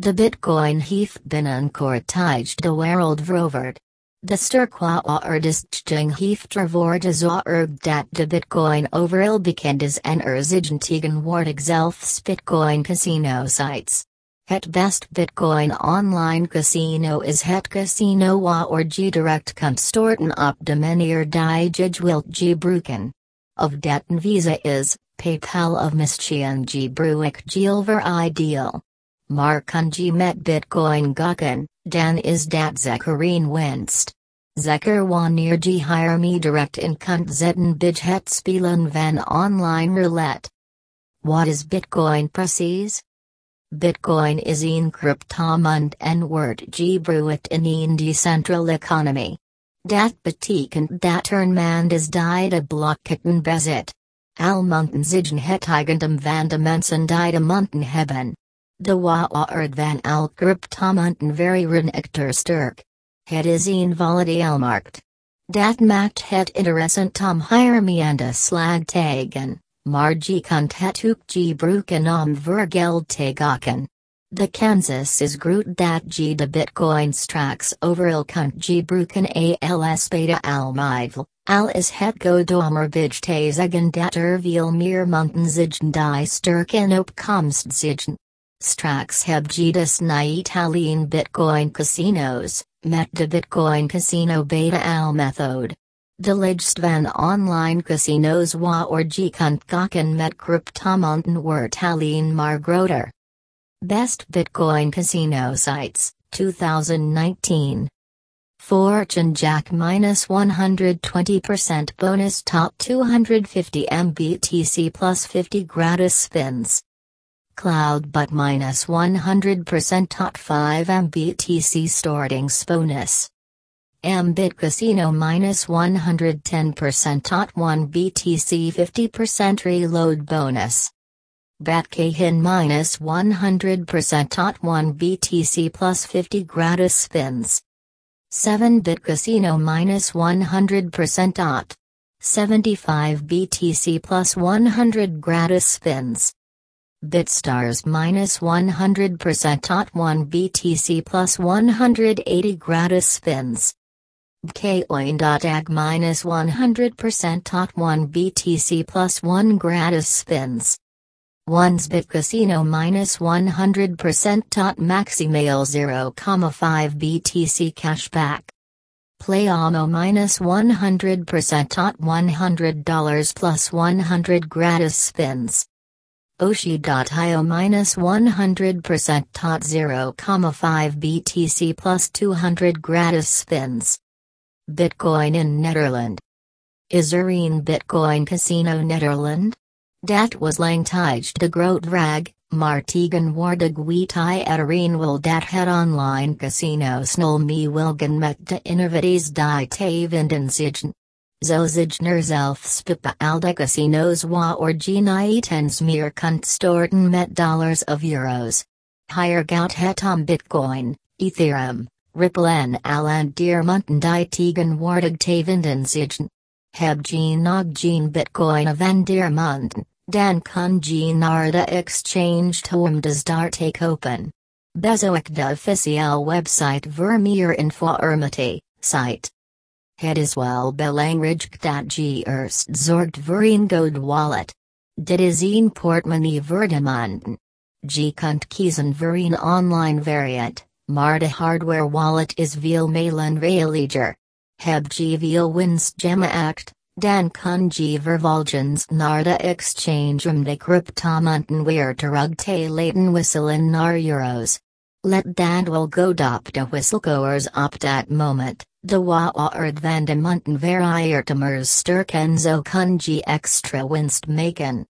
The Bitcoin heeft binnenkort de wereld veroverd. De sterkwa erdisting heeft ervoor gezorgd dat de Bitcoin overal bekend is en er zijn tegenwoordig zelfs Bitcoin casino sites. Het best Bitcoin online casino is het casino waar je direct kunt storten op de manier die je wilt gebruiken. Of dat visa is, PayPal of Mischien gebruik Gilver ideal. Markunji met Bitcoin Gukken, dan is dat Zekarine winst. Zeker wanneer hire me direct in kunt zetten bij het spelen van online roulette. What is Bitcoin precies? Bitcoin is een cryptomunt en wordt gebruikt in een decentral economy. Dat betekent dat er man is die de blokken bezit. Al munten zigen het eigendom van de mensen die de munten hebben. De waard van al cryptomunten variëren echter sterk. Het is een volatile markt. Dat maakt het interessant om hiermee slag tegen, maar je kunt het ook gebruiken om voor geld te gakken. De Kansas is groot dat je de bitcoin straks overal kunt gebruiken als beta almidel, al is het godomer bij te zeggen dat er veel meer munten zigen die sterk in opkomst zigen. Straks heb je dus na bitcoin casinos, met de bitcoin casino beta al. De liggst van online casinos waar je kunt gokken met cryptomunten wordt alleen maar groter. Best Bitcoin Casino Sites, 2019. Fortune Jack minus 120% bonus top 250 MBTC plus 50 gratis spins. Cloudbet minus 100% top 5 MBTC starting bonus. Mbit Casino minus 110% top 1 BTC 50% reload bonus. BetChain minus 100% tot 1 BTC plus 50 gratis spins. 7-bit casino minus 100% tot. 75 BTC plus 100 gratis spins. BitStars minus 100% tot 1 BTC plus 180 gratis spins. Bkoin.ag minus 100% tot 1 BTC plus 1 gratis spins. One's bit casino minus 100% tot maximal 0,5 BTC cashback. Playamo minus 100% tot $100 plus 100 gratis spins. Oshi.io minus 100% tot 0,5 BTC plus 200 gratis spins. Bitcoin in Netherlands. Is er een Bitcoin casino Netherlands? Dat was lang tijds de groot vrag, maar tegenwoordig weet i wil dat het online casino snel me wilgen met de innovaties die te vinden zigen. Zo zigener zelfs bepaalde casinos waar je niet meer kunt storten met dollars of euros. Hier gout het om bitcoin, ethereum, ripple en alle diamanten die tegenwoordig te vinden zigen. Heb je nog geen bitcoin of en diamanten? Dan kun je naar de exchange des daar take open. Bezoek de officiële website voor meer informatie, site. Het is wel belangrijk dat je eerst zorgt voor een good wallet. Dit is een portemonnee voor de maanden. Je kunt kiezen voor een online variant, maar de hardware wallet is veel mailen veiliger. Heb je veel winst gemaakt? Dan kun je vervolgens naar de exchange om de cryptomunten weer terug te laten wisselen naar euros. Let dat wel go op de wisselkoers op dat moment, de waard er van de munten varieert er sterk en zo kun extra winst maken.